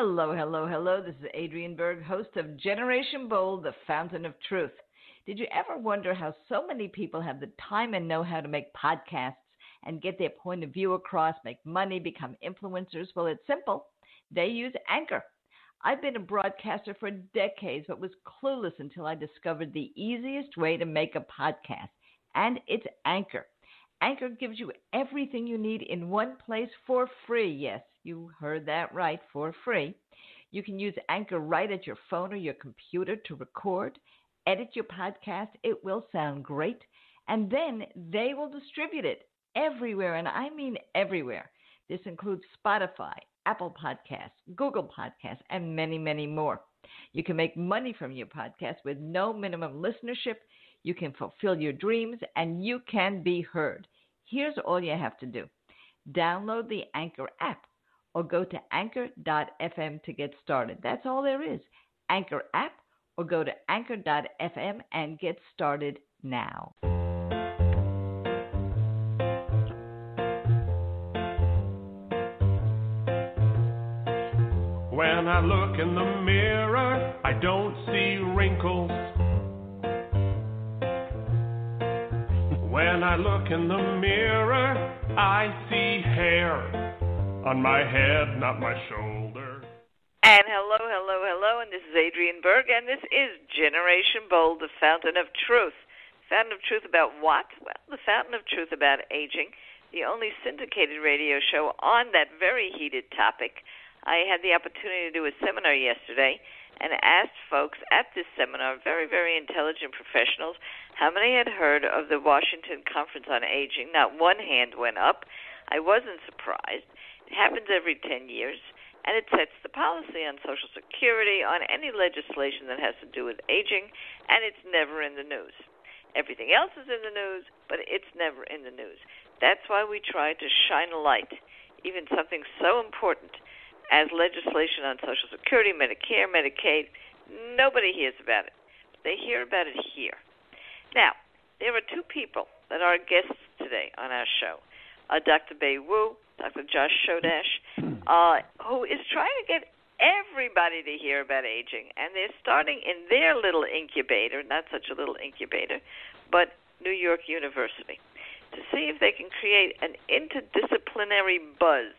Hello, hello, hello. This is Adriane Berg, host of Generation Bold, the fountain of truth. Did you ever wonder how so many people have the time and know how to make podcasts and get their point of view across, make money, become influencers? Well, it's simple. They use Anchor. I've been a broadcaster for decades, but was clueless until I discovered the easiest way to make a podcast, and it's Anchor. Anchor gives you everything you need in one place for free. Yes, you heard that right, for free. You can use Anchor right at your phone or your computer to record, edit your podcast. It will sound great. And then they will distribute it everywhere, and I mean everywhere. This includes Spotify, Apple Podcasts, Google Podcasts, and many, many more. You can make money from your podcast with no minimum listenership. You can fulfill your dreams and you can be heard. Here's all you have to do download the Anchor app or go to anchor.fm to get started. That's all there is. Anchor app or go to anchor.fm and get started now. When I look in the mirror, I don't see wrinkles. When I look in the mirror, I see hair on my head, not my shoulder. And hello, hello, hello, and this is Adriane Berg, and this is Generation Bold, the fountain of truth. Fountain of truth about what? Well, the fountain of truth about aging, the only syndicated radio show on that very heated topic. I had the opportunity to do a seminar yesterday and asked folks at this seminar, very, very intelligent professionals, how many had heard of the Washington Conference on Aging. Not one hand went up. I wasn't surprised. It happens every 10 years, and it sets the policy on Social Security, on any legislation that has to do with aging, and it's never in the news. Everything else is in the news, but it's never in the news. That's why we try to shine a light, even something so important as legislation on Social Security, Medicare, Medicaid. Nobody hears about it. They hear about it here. Now, there are two people that are guests today on our show uh, Dr. Bei Wu Dr. Josh Chodosh, uh, who is trying to get everybody to hear about aging. And they're starting in their little incubator, not such a little incubator, but New York University, to see if they can create an interdisciplinary buzz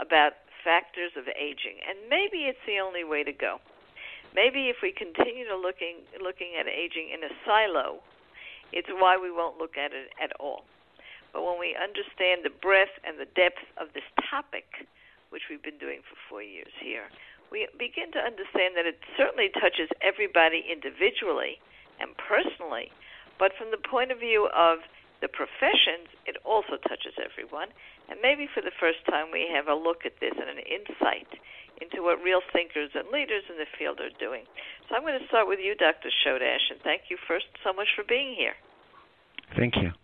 about factors of aging. And maybe it's the only way to go. Maybe if we continue to looking looking at aging in a silo, it's why we won't look at it at all. But when we understand the breadth and the depth of this topic, which we've been doing for four years here, we begin to understand that it certainly touches everybody individually and personally, but from the point of view of the professions, it also touches everyone. And maybe for the first time, we have a look at this and an insight into what real thinkers and leaders in the field are doing. So I'm going to start with you, Dr. Chodosh, and thank you first so much for being here. Thank you.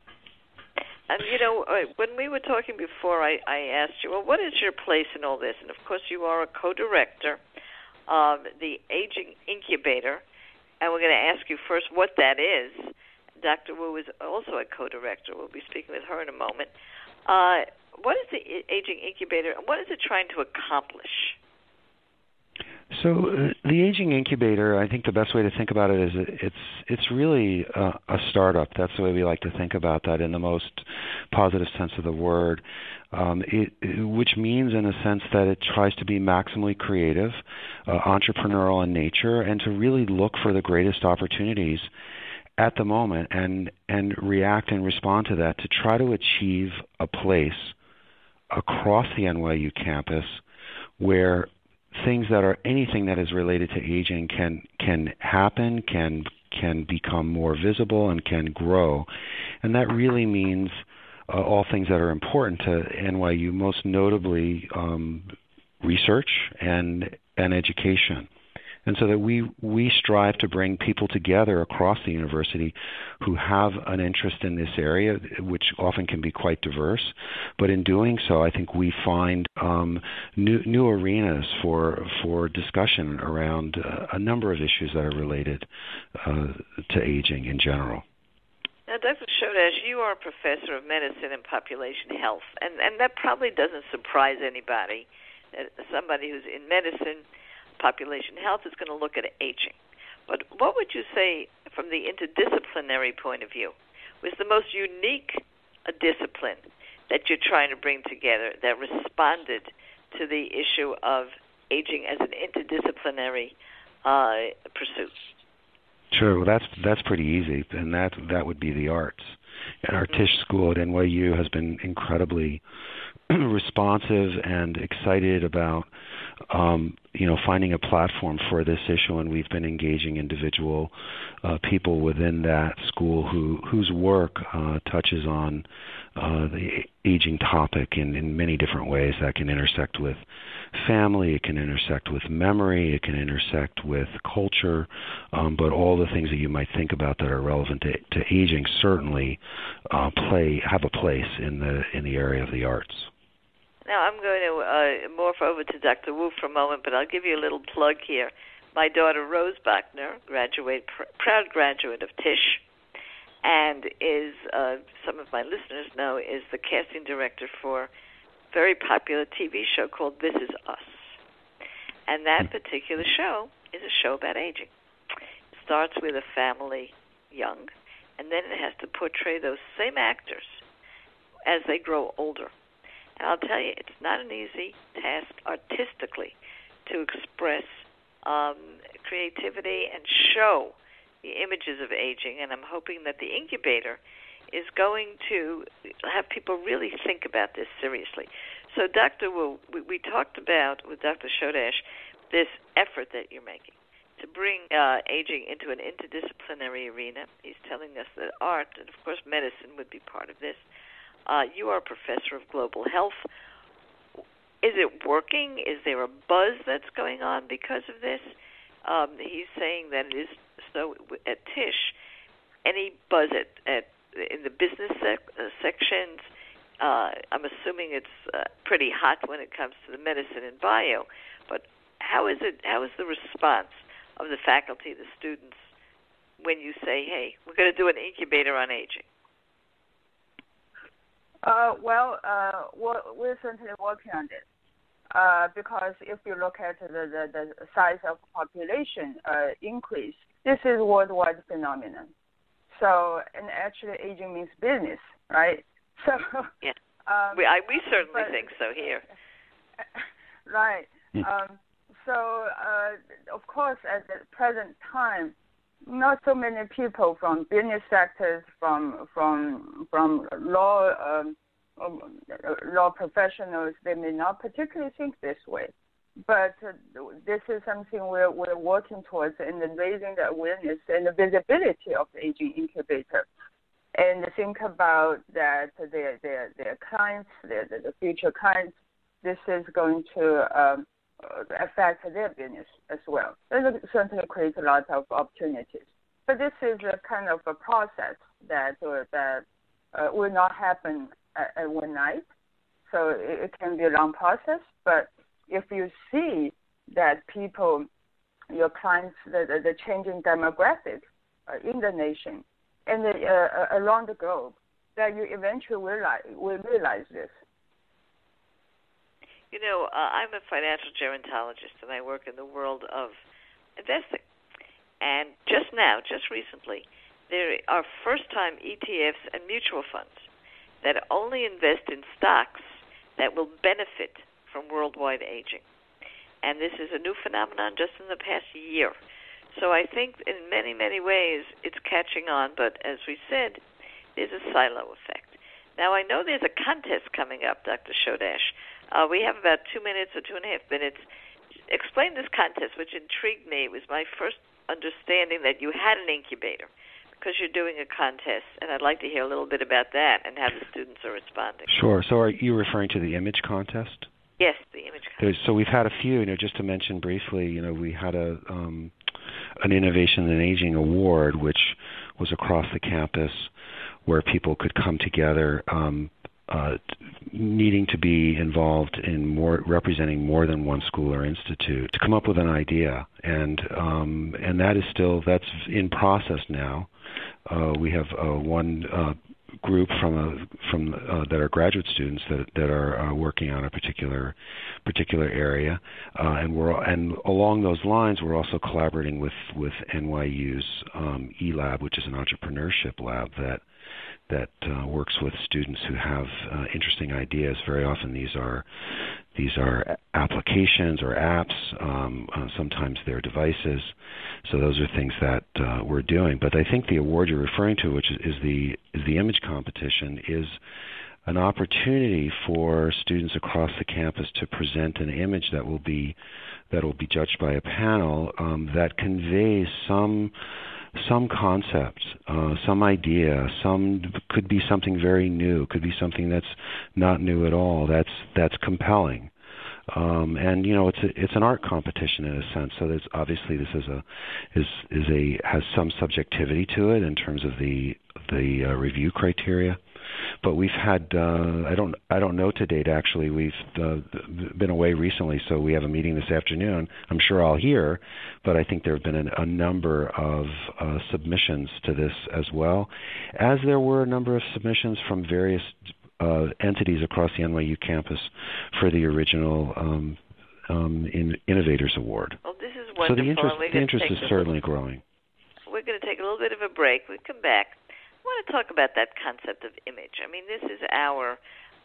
And you know, uh, when we were talking before, I, I asked you, well, what is your place in all this? And of course, you are a co-director of the Aging Incubator, and we're going to ask you first what that is. Dr. Wu is also a co-director. We'll be speaking with her in a moment. Uh, what is the Aging Incubator, and what is it trying to accomplish? So uh, the aging incubator, I think the best way to think about it is it's it's really a, a startup. That's the way we like to think about that in the most positive sense of the word. Um, it, which means, in a sense, that it tries to be maximally creative, uh, entrepreneurial in nature, and to really look for the greatest opportunities at the moment and and react and respond to that to try to achieve a place across the NYU campus where things that are anything that is related to aging can can happen, can can become more visible and can grow. And that really means uh, all things that are important to NYU, most notably um, research and and education and so that we we strive to bring people together across the university who have an interest in this area, which often can be quite diverse. But in doing so, I think we find um, new new arenas for for discussion around uh, a number of issues that are related uh, to aging in general. Now, Dr. Chodosh, you are a professor of medicine and population health, and, and that probably doesn't surprise anybody. Somebody who's in medicine population health is going to look at aging. But what would you say from the interdisciplinary point of view was the most unique uh, discipline that you're trying to bring together that responded to the issue of aging as an interdisciplinary uh, pursuit? Sure. Well, that's that's pretty easy, and that that would be the arts. And our Tisch School at NYU has been incredibly responsive and excited about um, you know finding a platform for this issue, and we've been engaging individual uh, people within that school who whose work uh, touches on uh, the aging topic in, in many different ways that can intersect with family, it can intersect with memory, it can intersect with culture, um, but all the things that you might think about that are relevant to, to aging certainly uh, play have a place in the in the area of the arts. Now I'm going to uh, morph over to Dr. Wu for a moment, but I'll give you a little plug here. My daughter Rose Bachner, graduate, pr- proud graduate of Tisch, and is uh, some of my listeners know is the casting director for a very popular TV show called This Is Us, and that hmm. particular show is a show about aging. It starts with a family young, and then it has to portray those same actors as they grow older and I'll tell you, it's not an easy task artistically to express um, creativity and show the images of aging. And I'm hoping that the incubator is going to have people really think about this seriously. So, Dr. Wu, we, we talked about with Dr. Chodosh this effort that you're making to bring uh, aging into an interdisciplinary arena. He's telling us that art and, of course, medicine would be part of this. Uh, you are a professor of global health. Is it working? Is there a buzz that's going on because of this? Um, he's saying that it is so at Tisch. Any buzz at, at in the business sec- uh, sections? Uh, I'm assuming it's uh, pretty hot when it comes to the medicine and bio. But how is it? How is the response of the faculty, the students, when you say, "Hey, we're going to do an incubator on aging"? Uh, well, uh, we're certainly working on this. Uh, because if you look at the, the, the size of population uh, increase, this is worldwide phenomenon. So, and actually, aging means business, right? So, yeah, um, we I, we certainly but, think so here. right. Hmm. Um, so, uh, of course, at the present time, not so many people from business sectors, from from from law um, um, law professionals, they may not particularly think this way. But uh, this is something we're we're working towards in raising the awareness and the visibility of the aging incubator, and think about that their their their clients, their the future clients, this is going to um, affect their business as well. It certainly creates a lot of opportunities. But this is a kind of a process that uh, that uh, will not happen at, at one night. So it, it can be a long process. But if you see that people, your clients, the, the, the changing demographic uh, in the nation and the, uh, around the globe, that you eventually realize, will realize this You know, uh, I'm a financial gerontologist, and I work in the world of investing. And just now, just recently, there are first-time ETFs and mutual funds that only invest in stocks that will benefit from worldwide aging. And this is a new phenomenon just in the past year. So I think in many, many ways it's catching on, but as we said, there's a silo effect. Now I know there's a contest coming up, Dr. Chodosh. Uh, we have about two minutes or two and a half minutes. Explain this contest, which intrigued me. It was my first understanding that you had an incubator because you're doing a contest, and I'd like to hear a little bit about that and how the students are responding. Sure. So are you referring to the image contest? Yes, the image contest. There's, so we've had a few. You know, just to mention briefly, you know, we had a um, an innovation in aging award, which was across the campus, where people could come together. Um, uh, needing to be involved in more representing more than one school or institute to come up with an idea. And um, and that is still that's in process now. Uh, we have uh, one uh, group from a, from uh, that are graduate students that that are uh, working on a particular particular area, uh, and we're and along those lines, we're also collaborating with with NYU's um, eLab, which is an entrepreneurship lab that that uh, works with students who have uh, interesting ideas. Very often, these are these are applications or apps. Um, uh, sometimes they're devices. So those are things that uh, we're doing. But I think the award you're referring to, which is, the is the image competition, is an opportunity for students across the campus to present an image that will be that will be judged by a panel um, that conveys some some concept, uh, some idea, some could be something very new, could be something that's not new at all. That's that's compelling. Um, and you know it's a, it's an art competition in a sense. So there's obviously this is a is is a has some subjectivity to it in terms of the the uh, review criteria but we've had uh, I don't I don't know to date actually we've uh, been away recently so we have a meeting this afternoon I'm sure I'll hear but I think there have been an, a number of uh, submissions to this as well as there were a number of submissions from various uh, entities across the NYU campus for the original um, um, in Innovators Award. Well, this is wonderful. So the interest, the interest is certainly growing. We're going to take a little bit of a break. We come back. Talk about that concept of image. I mean, this is our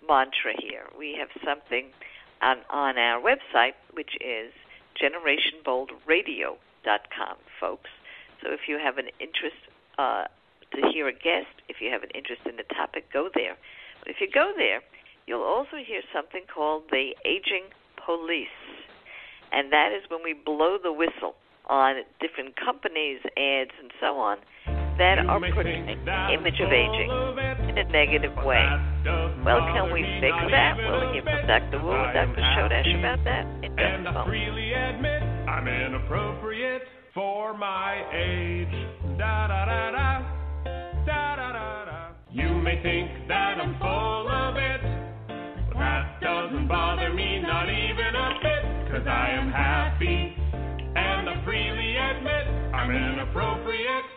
mantra here. We have something on, on our website, which is generationboldradio.com, folks. So if you have an interest uh, to hear a guest, if you have an interest in the topic, go there. But if you go there, you'll also hear something called the aging police. And that is when we blow the whistle on different companies, ads, and so on that are putting an image of aging in a negative way. Well, can we fix that? We'll hear from Dr. Wu and Dr. Chodosh about that in just a moment. freely admit I'm inappropriate for my age. Da da da da. Da da da da. You may think that I'm full of it, but that doesn't bother me not even a bit, cause I am happy and I freely admit I'm inappropriate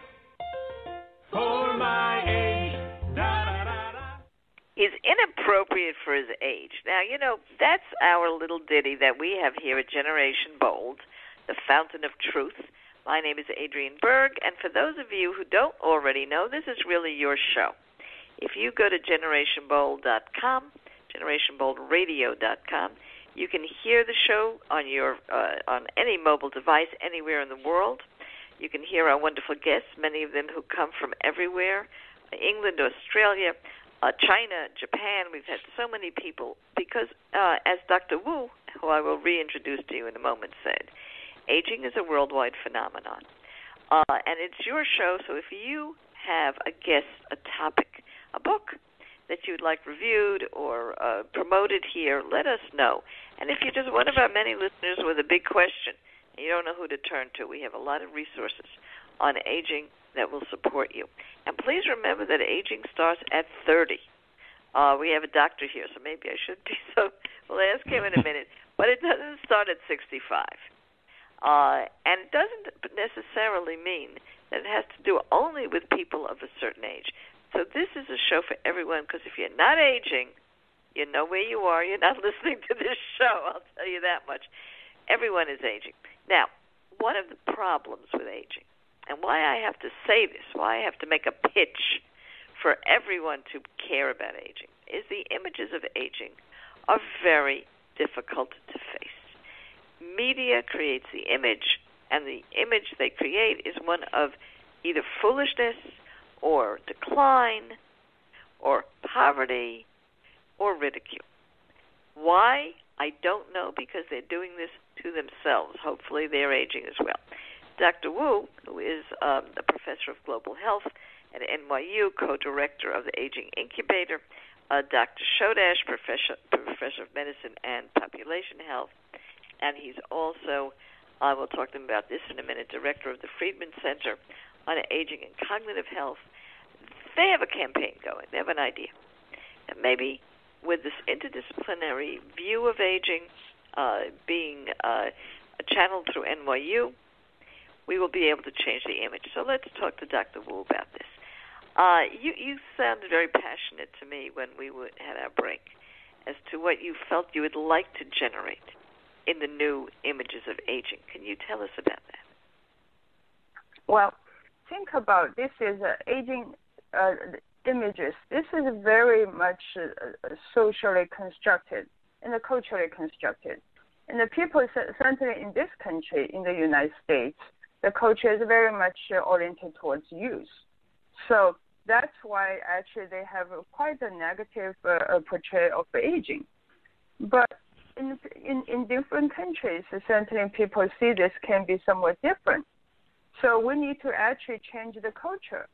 for my age. He's inappropriate for his age. Now, you know, that's our little ditty that we have here at Generation Bold, the fountain of truth. My name is Adriane Berg, and for those of you who don't already know, this is really your show. If you go to generationbold.com, generationboldradio.com, you can hear the show on your uh, on any mobile device anywhere in the world. You can hear our wonderful guests, many of them who come from everywhere England, Australia, uh, China, Japan. We've had so many people because, uh, as Dr. Wu, who I will reintroduce to you in a moment, said, aging is a worldwide phenomenon. Uh, and it's your show, so if you have a guest, a topic, a book that you'd like reviewed or uh, promoted here, let us know. And if you're just one of our many listeners with a big question, you don't know who to turn to. We have a lot of resources on aging that will support you. And please remember that aging starts at 30. Uh, we have a doctor here, so maybe I should be so. We'll ask him in a minute. But it doesn't start at 65. Uh, and it doesn't necessarily mean that it has to do only with people of a certain age. So this is a show for everyone because if you're not aging, You know where you are. You're not listening to this show. I'll tell you that much. Everyone is aging. Now, one of the problems with aging, and why I have to say this, why I have to make a pitch for everyone to care about aging, is the images of aging are very difficult to face. Media creates the image, and the image they create is one of either foolishness or decline or poverty or ridicule. Why? I don't know because they're doing this to themselves. Hopefully, they're aging as well. Dr. Wu, who is um, a professor of global health at NYU, co director of the Aging Incubator, uh, Dr. Chodosh, professor, professor of medicine and population health, and he's also, I will talk to him about this in a minute, director of the Friedman Center on Aging and Cognitive Health. They have a campaign going, they have an idea. And maybe with this interdisciplinary view of aging uh, being uh, channeled through NYU, we will be able to change the image. So let's talk to Dr. Wu about this. Uh, you you sounded very passionate to me when we would, had our break as to what you felt you would like to generate in the new images of aging. Can you tell us about that? Well, think about this is uh, aging uh, images. This is very much uh, socially constructed and culturally constructed. And the people, certainly in this country, in the United States, the culture is very much oriented towards youth. So that's why actually they have quite a negative uh, portrayal of aging. But in, in, in different countries, certainly people see this can be somewhat different. So we need to actually change the culture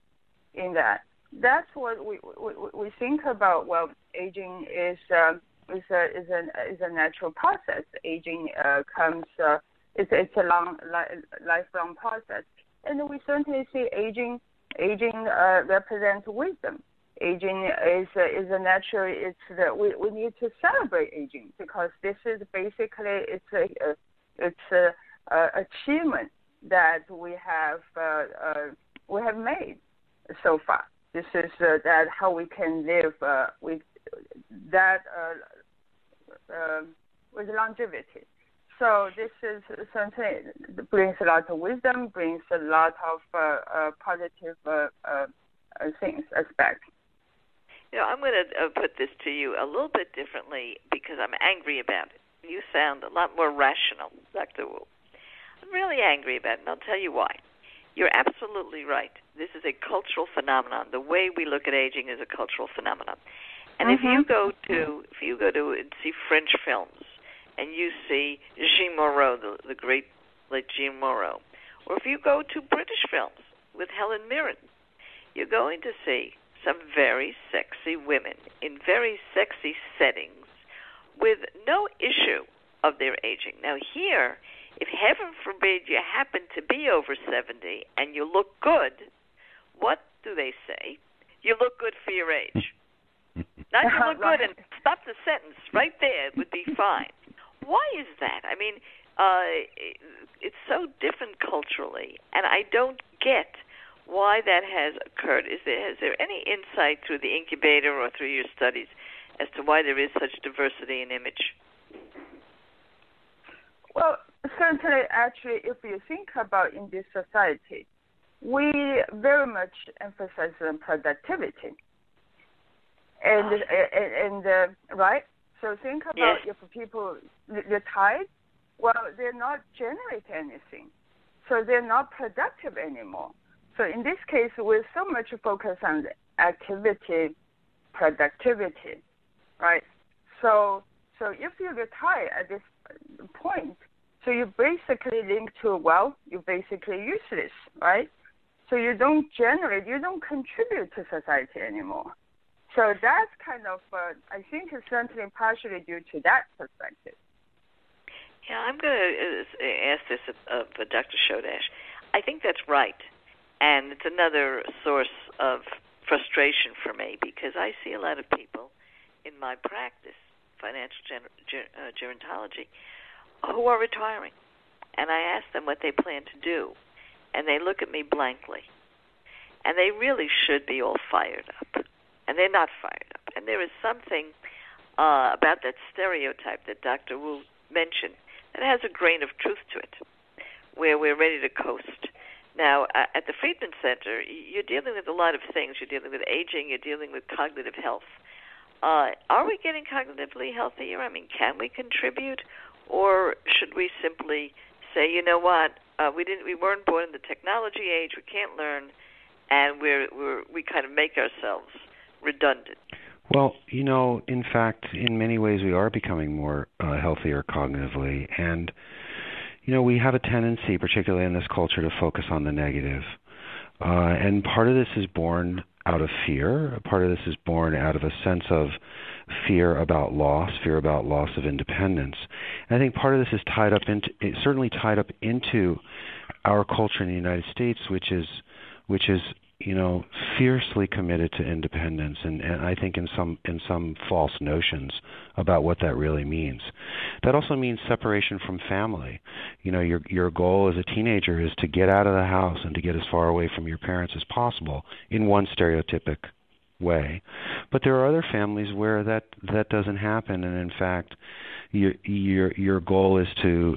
in that. That's what we we, we think about. Well, aging is uh, is a is a is a natural process. Aging uh, comes. Uh, it's it's a long li- lifelong process, and we certainly see aging aging uh, represents wisdom. Aging is uh, is a natural. It's the, we we need to celebrate aging because this is basically it's a, a it's a, a achievement that we have uh, uh, we have made so far. This is uh, that how we can live uh, with that uh, uh, Um, with longevity. So this is something brings a lot of wisdom, brings a lot of uh, uh, positive uh, things aspects. You know, I'm going to put this to you a little bit differently because I'm angry about it. You sound a lot more rational, Dr. Wu. I'm really angry about it, and I'll tell you why. You're absolutely right. This is a cultural phenomenon. The way we look at aging is a cultural phenomenon. And mm-hmm. if you go to if you go to and see French films and you see Jeanne Moreau, the, the great late Jeanne Moreau, or if you go to British films with Helen Mirren, you're going to see some very sexy women in very sexy settings with no issue of their aging. Now here if heaven forbid you happen to be over 70 and you look good, what do they say? You look good for your age. Not you look good and stop the sentence right there would be fine. Why is that? I mean, uh, it's so different culturally, and I don't get why that has occurred. Is there is there any insight through the incubator or through your studies as to why there is such diversity in image? Well, certainly, actually, if you think about in this society, we very much emphasize on productivity. And and, and uh, right, so think about yes. if people retire, well, they're not generating anything, so they're not productive anymore. So in this case, we're so much focused on activity, productivity, right? So so if you retire at this point, so you basically link to well, you're basically useless, right? So you don't generate, you don't contribute to society anymore. So that's kind of, uh, I think, it's certainly partially due to that perspective. Yeah, I'm going to uh, ask this of, of Dr. Chodosh. I think that's right, and it's another source of frustration for me because I see a lot of people in my practice, financial ger- ger- uh, gerontology, who are retiring. And I ask them what they plan to do. And they look at me blankly. And they really should be all fired up. And they're not fired up. And there is something uh, about that stereotype that Dr. Wu mentioned that has a grain of truth to it, where we're ready to coast. Now, uh, at the Friedman Center, you're dealing with a lot of things. You're dealing with aging. You're dealing with cognitive health. Uh, are we getting cognitively healthier? I mean, can we contribute, or should we simply say, you know what, uh, we didn't, we weren't born in the technology age. We can't learn, and we're, we're we kind of make ourselves redundant. Well, you know, in fact, in many ways, we are becoming more uh, healthier cognitively, and you know, we have a tendency, particularly in this culture, to focus on the negative. Uh, and part of this is born out of fear. Part of this is born out of a sense of fear about loss, fear about loss of independence. And I think part of this is tied up into, certainly tied up into our culture in the United States, which is, which is you know, fiercely committed to independence, and, and I think in some in some false notions about what that really means. That also means separation from family. You know, your your goal as a teenager is to get out of the house and to get as far away from your parents as possible in one stereotypic way. But there are other families where that that doesn't happen, and in fact, your your your goal is to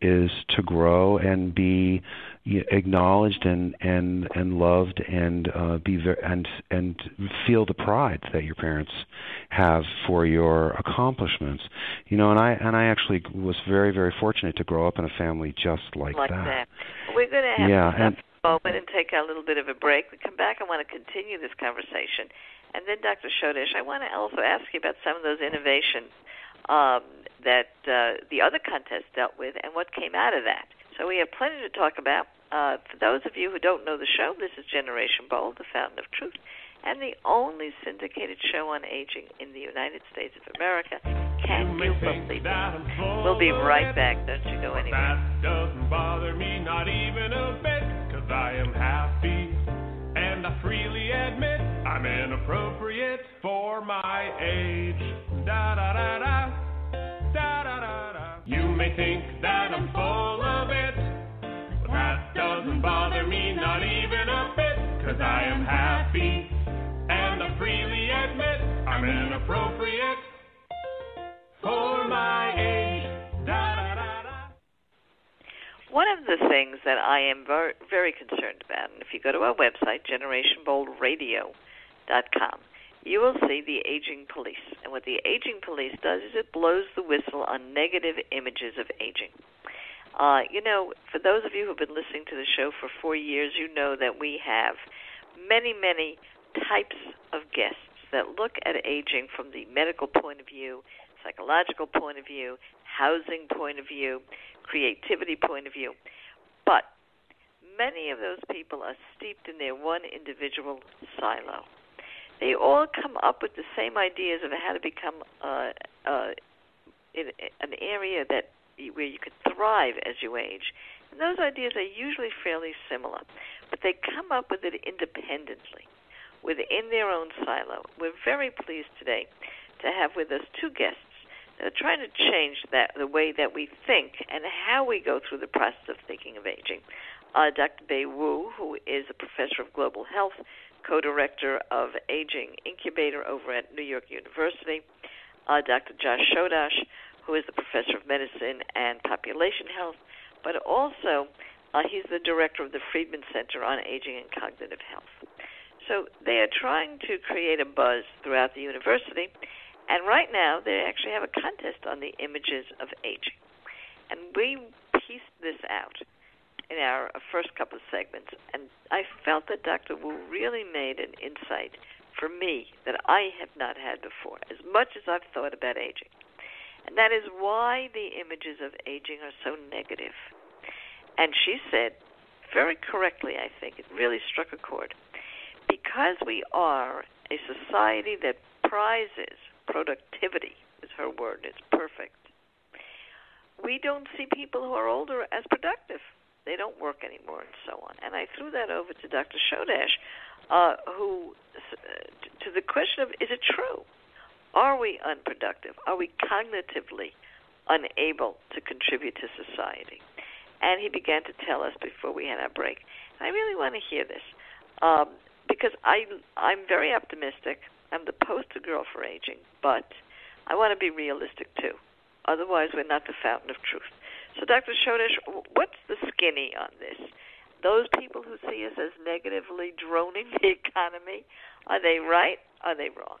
is to grow and be acknowledged and and and loved and uh, be ver- and and feel the pride that your parents have for your accomplishments. You know, and I and I actually was very very fortunate to grow up in a family just like, like that. that. We're going to have yeah, to and, moment and take a little bit of a break. We come back. I want to continue this conversation, and then Dr. Chodosh, I want to also ask you about some of those innovations um, that uh, the other contest dealt with and what came out of that. So we have plenty to talk about. Uh, for those of you who don't know the show, this is Generation Bold, the Fountain of Truth, and the only syndicated show on aging in the United States of America. Can you, believe it? We'll be right back. Don't you go anywhere. That doesn't bother me, not even a bit, because I am happy. And I freely admit I'm inappropriate for my age. Da da da. Da may think that I'm full of it, but that doesn't bother me, not even a bit, cause I am happy. And I freely admit I'm inappropriate for my age. Da da da. One of the things that I am very, very concerned about, and if you go to our website, generationboldradio.com, you will see the aging police. And what the aging police does is it blows the whistle on negative images of aging. Uh, you know, for those of you who've been listening to the show for four years, you know that we have many, many types of guests that look at aging from the medical point of view, psychological point of view, housing point of view, creativity point of view. But many of those people are steeped in their one individual silo they all come up with the same ideas of how to become uh, uh, in an area that where you could thrive as you age. And those ideas are usually fairly similar, but they come up with it independently, within their own silo. We're very pleased today to have with us two guests that are trying to change that the way that we think and how we go through the process of thinking of aging. Uh, Dr. Bei Wu, who is a professor of global health co-director of Aging Incubator over at New York University, uh, Dr. Josh Chodosh, who is the professor of medicine and population health, but also uh, he's the director of the Friedman Center on Aging and Cognitive Health. So they are trying to create a buzz throughout the university, And right now, they actually have a contest on the images of aging. And we pieced this out in our first couple of segments. And I felt that Dr. Wu really made an insight for me that I have not had before, as much as I've thought about aging. And that is why the images of aging are so negative. And she said, very correctly, I think, it really struck a chord. Because we are a society that prizes productivity, is her word, it's perfect. We don't see people who are older as productive. They don't work anymore, and so on. And I threw that over to Dr. Chodosh, uh, who, uh, to the question of, is it true? Are we unproductive? Are we cognitively unable to contribute to society? And he began to tell us before we had our break. And I really want to hear this um, because I I'm very optimistic. I'm the poster girl for aging, but I want to be realistic too. Otherwise, we're not the fountain of truth. So, Dr. Chodosh, what's the skinny on this? Those people who see us as negatively droning the economy, are they right? Are they wrong?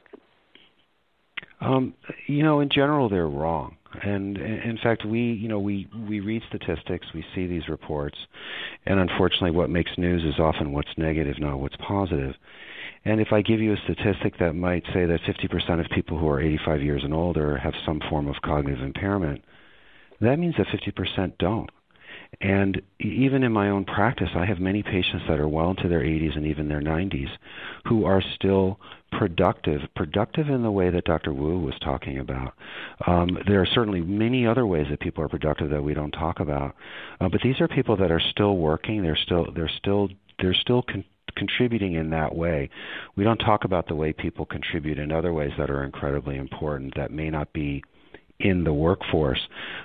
Um, you know, in general, they're wrong. And in fact, we, you know, we we read statistics, we see these reports, and unfortunately, what makes news is often what's negative, not what's positive. And if I give you a statistic that might say that 50% of people who are 85 years and older have some form of cognitive impairment, that means that 50% don't. And even in my own practice, I have many patients that are well into their 80s and even their 90s who are still productive, productive in the way that Dr. Wu was talking about. Um, there are certainly many other ways that people are productive that we don't talk about, uh, but these are people that are still working. They're still they're still they're still con- contributing in that way. We don't talk about the way people contribute in other ways that are incredibly important that may not be in the workforce.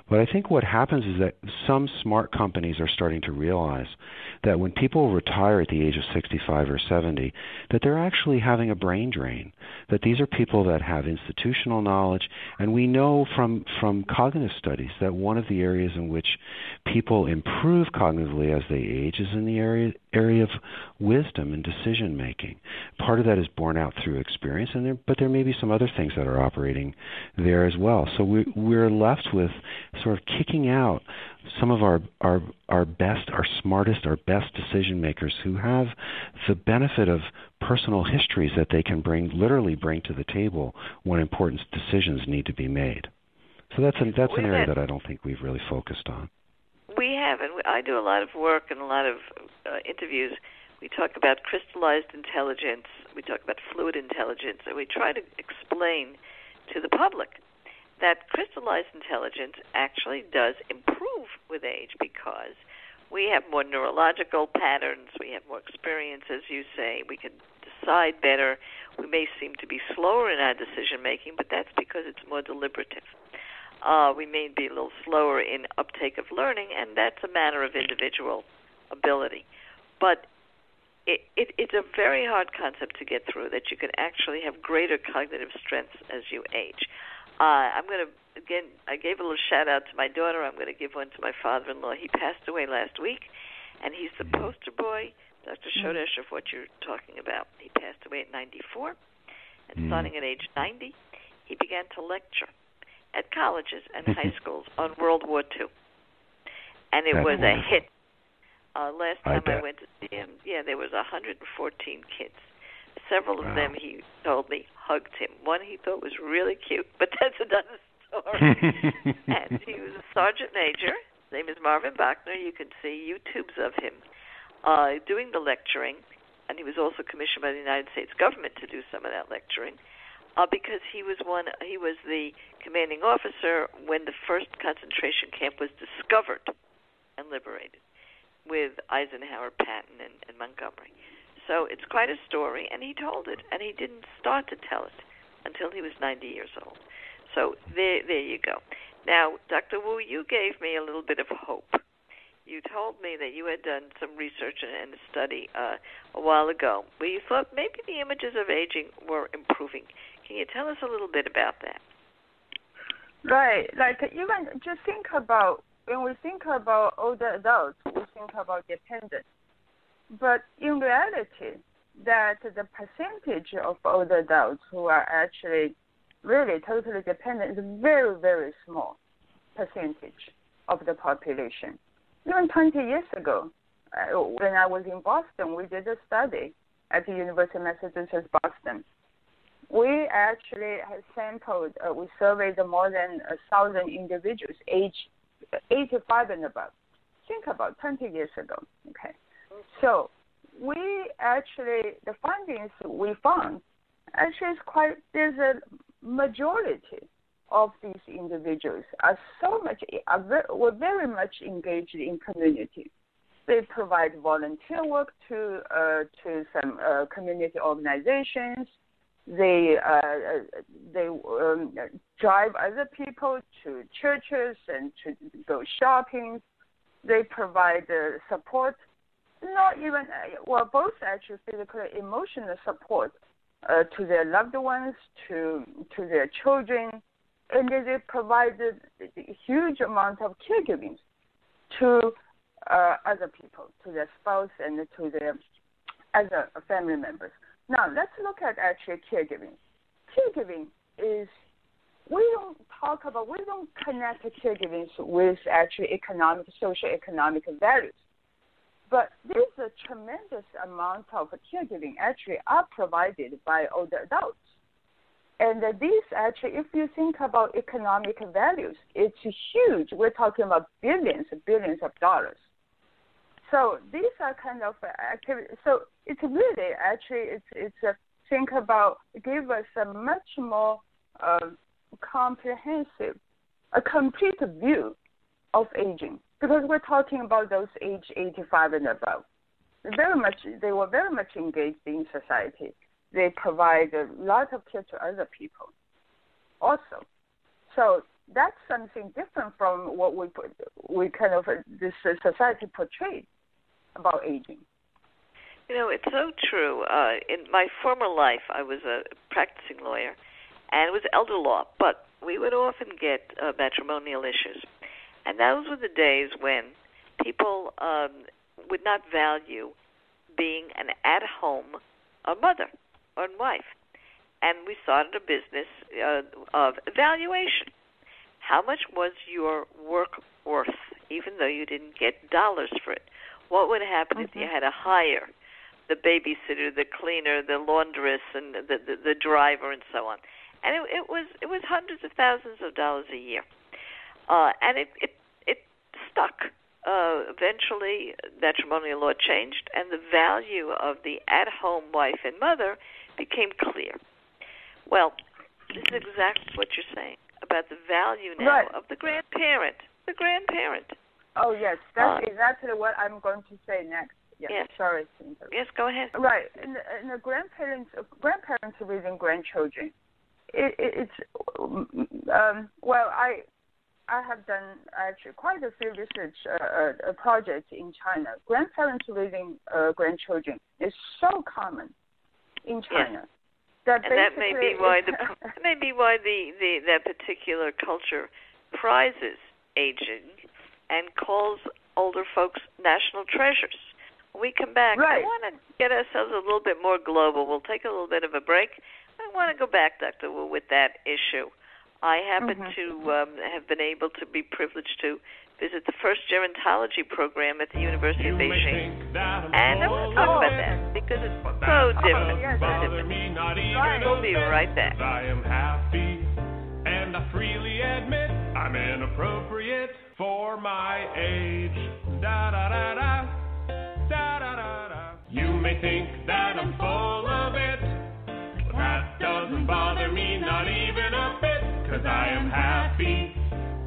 But I think what happens is that some smart companies are starting to realize that when people retire at the age of 65 or 70, that they're actually having a brain drain. That these are people that have institutional knowledge, and we know from from cognitive studies that one of the areas in which people improve cognitively as they age is in the area area of wisdom and decision making. Part of that is borne out through experience, and there, but there may be some other things that are operating there as well. So we, we're left with sort of kicking out some of our, our our best, our smartest, our best decision makers who have the benefit of personal histories that they can bring, literally bring to the table when important decisions need to be made. So that's an, that's an area that I don't think we've really focused on. Have, and I do a lot of work and a lot of uh, interviews. We talk about crystallized intelligence. We talk about fluid intelligence, and we try to explain to the public that crystallized intelligence actually does improve with age because we have more neurological patterns, we have more experience, as you say, we can decide better. We may seem to be slower in our decision making, but that's because it's more deliberative. Uh, we may be a little slower in uptake of learning, and that's a matter of individual ability. But it, it, it's a very hard concept to get through that you can actually have greater cognitive strengths as you age. Uh, I'm going to again. I gave a little shout out to my daughter. I'm going to give one to my father-in-law. He passed away last week, and he's the poster boy, Dr. Mm. Chodosh, of what you're talking about. He passed away at 94, and mm. starting at age 90, he began to lecture at colleges and high schools on World War II, and it That's was wonderful. a hit. Uh, last time I, I went to see him, yeah, there was 114 kids. Several of Wow. them, he told me, hugged him. One he thought was really cute, but that's another story. and he was a sergeant major. His name is Marvin Bachner. You can see YouTubes of him uh, doing the lecturing, and he was also commissioned by the United States government to do some of that lecturing. Uh, because he was one, he was the commanding officer when the first concentration camp was discovered and liberated, with Eisenhower, Patton, and, and Montgomery. So it's quite a story, and he told it, and he didn't start to tell it until he was 90 years old. So there, there you go. Now, Dr. Wu, you gave me a little bit of hope. You told me that you had done some research and, a study uh, a while ago where you thought maybe the images of aging were improving. Can you tell us a little bit about that? Right. Like even just think about when we think about older adults, we think about dependence. But in reality, that the percentage of older adults who are actually really totally dependent is a very, very small percentage of the population. Even 20 years ago, uh, when I was in Boston, we did a study at the University of Massachusetts Boston. We actually have sampled, uh, we surveyed more than a thousand individuals age 85 and above. Think about 20 years ago. Okay, so we actually the findings we found actually is quite there's a majority of these individuals are so much are very, were very much engaged in community. They provide volunteer work to uh, to some uh, community organizations. They uh, they um, drive other people to churches and to go shopping. They provide support, not even well, both actually physical and emotional support uh, to their loved ones, to to their children, and they provided a huge amount of caregiving to uh, other people, to their spouse and to their other family members. Now let's look at actually caregiving. Caregiving is we don't talk about we don't connect caregiving with actually economic, social economic values. But there's a tremendous amount of caregiving actually are provided by older adults. And these actually, if you think about economic values, it's huge. We're talking about billions, and billions of dollars. So these are kind of uh, activities. So it's really eh, actually it's it's a think about give us a much more uh, comprehensive, a complete view of aging because we're talking about those age 85 and above. Very much, they were very much engaged in society. They provide a lot of care to other people, also. So that's something different from what we we kind of uh, this uh, society portrayed about aging. You know, it's so true. Uh, in my former life, I was a practicing lawyer, and it was elder law, but we would often get uh, matrimonial issues and those were the days when people um, would not value being an at home a mother or wife. And we started a business uh, of evaluation. How much was your work worth, even though you didn't get dollars for it? What would happen mm-hmm. if you mm-hmm. had to hire the babysitter, the cleaner, the laundress, and the, the, the driver, and so on? And it, it was it was hundreds of thousands of dollars a year. Uh, and it, it it stuck. Uh, eventually, matrimonial law changed, and the value of the at-home wife and mother became clear. Well, this is exactly what you're saying about the value now right. of the grandparent. The grandparent. Oh yes, that's uh, exactly what I'm going to say next. Yes. yes. Sorry. Yes, go ahead. Right, and the, and the grandparents, grandparents raising grandchildren. It, it, it's um, well, I I have done actually quite a few research uh, uh, projects in China. Grandparents raising uh, grandchildren is so common in China. Yes. That and that may be why the that may be why the, the that particular culture prizes aging and calls older folks national treasures. When we come back, right. I want to get ourselves a little bit more global. We'll take a little bit of a break. I want to go back, Dr. Wu, with that issue. I happen mm-hmm. to um, have been able to be privileged to visit the first gerontology program at the University of Beijing. And I want to talk about that because it's so different. Yes, so different. Right. We'll be right back. I am happy and I freely admit I'm inappropriate for my age. Da da da da. Da da da da. You may think that I'm full of it, but that doesn't bother me, not even a bit. Cause I am happy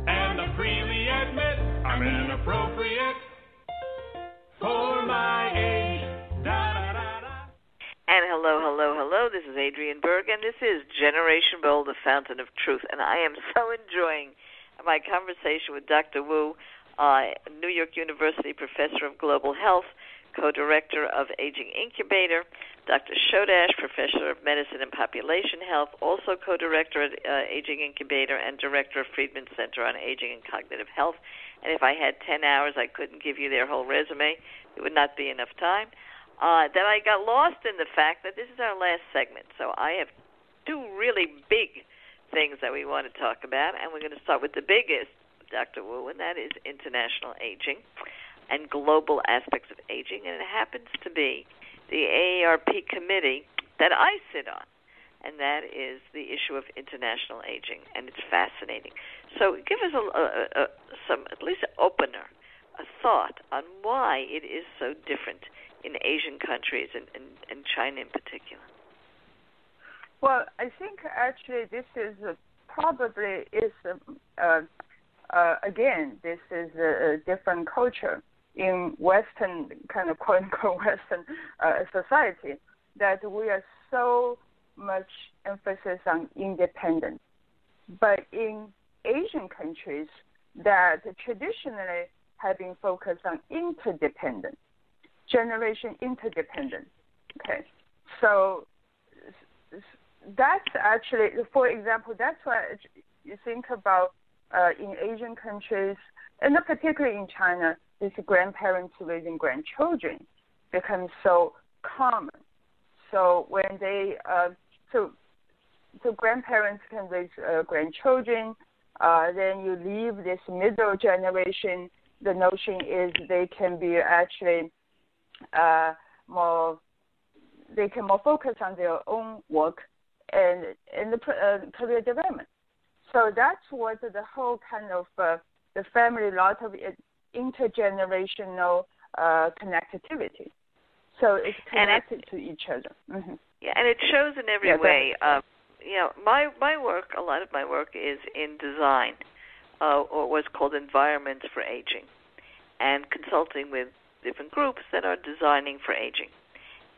and I freely admit I'm inappropriate for my age. Da, da, da, da. And hello, hello, hello. This is Adriane Berg, and this is Generation Bold, the Fountain of Truth. And I am so enjoying my conversation with Dr. Wu, uh, New York University professor of global health, co director of Aging Incubator, Dr. Chodosh, professor of medicine and population health, also co director at uh, Aging Incubator and director of Friedman Center on Aging and Cognitive Health. And if I had 10 hours, I couldn't give you their whole resume, it would not be enough time. Uh, then I got lost in the fact that this is our last segment. So I have two really big things that we want to talk about, and we're going to start with the biggest, Dr. Wu, and that is international aging and global aspects of aging. And it happens to be the AARP committee that I sit on, and that is the issue of international aging, and it's fascinating. So, give us a, a, a some at least an opener, a thought on why it is so different in Asian countries and, and, and China in particular. Well, I think actually this is probably is uh, uh, again this is a, different culture in Western kind of quote unquote Western uh, society that we are so much emphasis on independence, but in Asian countries that traditionally have been focused on interdependence, generation interdependence. Okay, so that's actually, for example, that's why you think about uh, in Asian countries, and particularly in China, this grandparents raising grandchildren becomes so common. So when they, uh, so so grandparents can raise uh, grandchildren, uh, then you leave this middle generation. The notion is they can be actually uh, more, they can more focus on their own work and in the uh, career development. So that's what the whole kind of uh, the family, a lot of intergenerational uh, connectivity. So it's connected it, to each other. Mm-hmm. Yeah, and it shows in every yeah, way. Uh, you know, my my work, a lot of my work is in design, uh, or what's called environments for aging, and consulting with different groups that are designing for aging.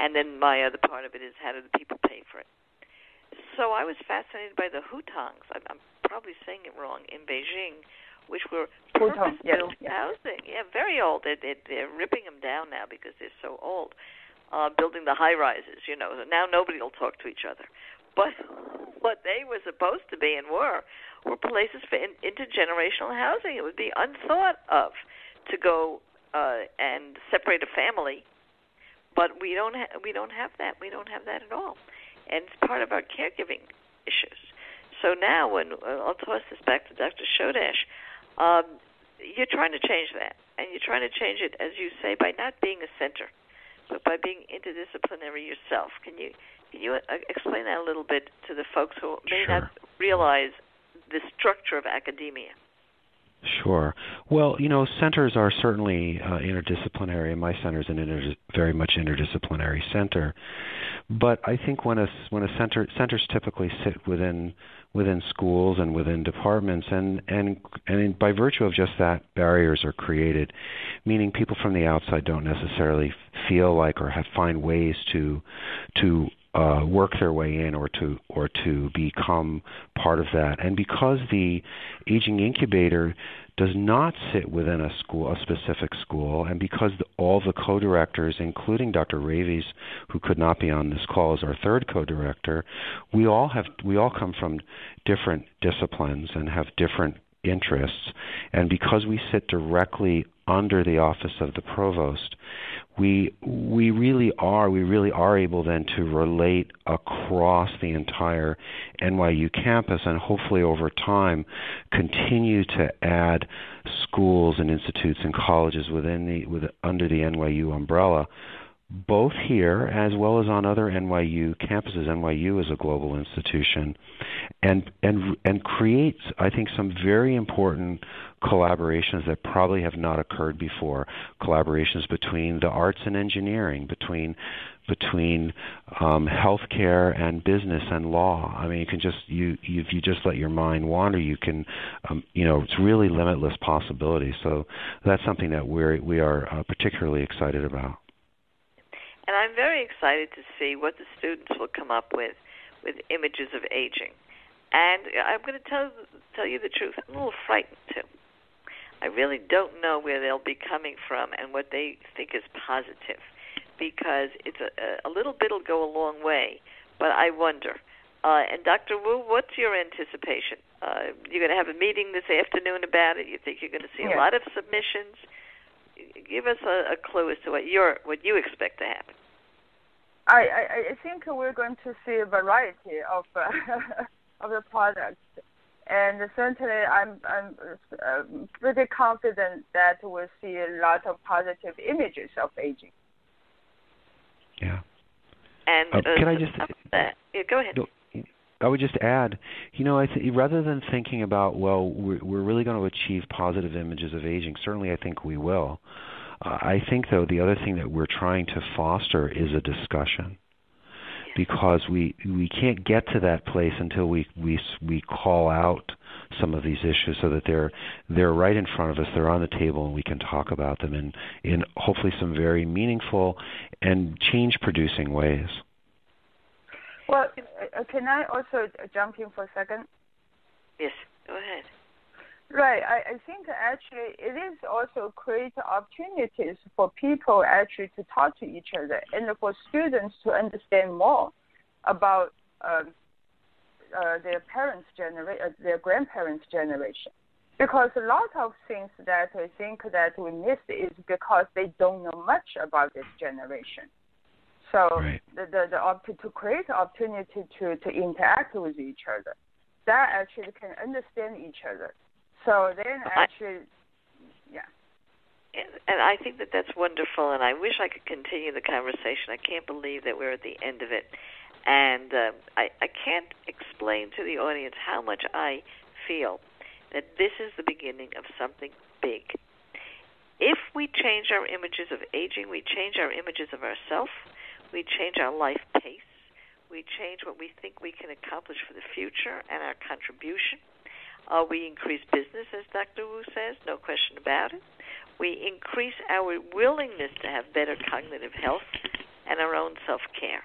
And then my other part of it is how do the people pay for it so I was fascinated by the hutongs. I'm, I'm probably saying it wrong in Beijing, which were purpose-built yes, housing. Yeah, very old. They're, they're, they're ripping them down now because they're so old. Uh, building the high rises, you know. Now nobody will talk to each other. But what they were supposed to be and were were places for in, intergenerational housing. It would be unthought of to go uh, and separate a family, but we don't ha- we don't have that. We don't have that at all and it's part of our caregiving issues. So now, when I'll toss this back to Dr. Chodosh, um, you're trying to change that, and you're trying to change it, as you say, by not being a center, but by being interdisciplinary yourself. Can you can you uh, explain that a little bit to the folks who may sure. not realize the structure of academia? Sure. Well, you know, centers are certainly uh, interdisciplinary, and my center is an inter- very much interdisciplinary center. But I think when a when a center centers typically sit within within schools and within departments, and and and by virtue of just that, barriers are created, meaning people from the outside don't necessarily feel like or have find ways to to uh, work their way in or to or to become part of that. And because the aging incubator does not sit within a school, a specific school, and because the, all the co-directors, including Dr. Ravies, who could not be on this call as our third co-director, we all have we all come from different disciplines and have different interests, and because we sit directly under the office of the provost, we we really are we really are able then to relate across the entire NYU campus and hopefully over time continue to add schools and institutes and colleges within the with under the NYU umbrella both here as well as on other NYU campuses. NYU is a global institution, and and and creates, I think, some very important collaborations that probably have not occurred before. Collaborations between the arts and engineering, between between um, healthcare and business and law. I mean, you can just you, if you just let your mind wander, you can, um, you know, it's really limitless possibilities. So that's something that we're we are uh, particularly excited about. And I'm very excited to see what the students will come up with with images of aging. And I'm going to tell tell you the truth. I'm a little frightened too. I really don't know where they'll be coming from and what they think is positive, because it's a, a little bit'll go a long way. But I wonder. Uh, and Dr. Wu, what's your anticipation? Uh, you're going to have a meeting this afternoon about it. You think you're going to see yeah. a lot of submissions? Give us a, a clue as to what you what you expect to happen. I, I, I think we're going to see a variety of uh, of the products, And certainly, I'm I'm uh, pretty confident that we'll see a lot of positive images of aging. Yeah. And Uh, uh, can I just- yeah, go ahead. No, I would just add, you know, I th- rather than thinking about, well, we're, we're really going to achieve positive images of aging. Certainly, I think we will. Uh, I think, though, the other thing that we're trying to foster is a discussion, because we we can't get to that place until we we we call out some of these issues so that they're they're right in front of us, they're on the table, and we can talk about them in in hopefully some very meaningful and change producing ways. Well, uh, can I also jump in for a second? Yes, go ahead. Right. I, I think actually it is also create opportunities for people actually to talk to each other and for students to understand more about um, uh, their parents' generation, uh, their grandparents' generation. Because a lot of things that I think that we miss is because they don't know much about this generation. So Right. the, the, the opp- to create opportunity to, to interact with each other, that actually can understand each other. So then I- actually, yeah. And, and I think that that's wonderful, and I wish I could continue the conversation. I can't believe that we're at the end of it, and um, I, I can't explain to the audience how much I feel that this is the beginning of something big. If we change our images of aging, we change our images of ourselves, we change our life pace, we change what we think we can accomplish for the future and our contribution. Uh, we increase business, as Dr. Wu says, no question about it. We increase our willingness to have better cognitive health and our own self care.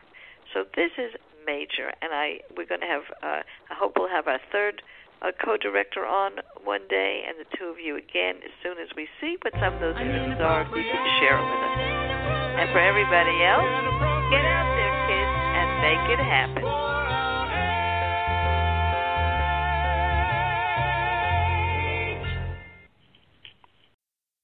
So this is major, and I we're going to have. Uh, I hope we'll have our third uh, co-director on one day, and the two of you again as soon as we see what some of those images are. You can share it with us, and for everybody else, get out there, kids, and make it happen.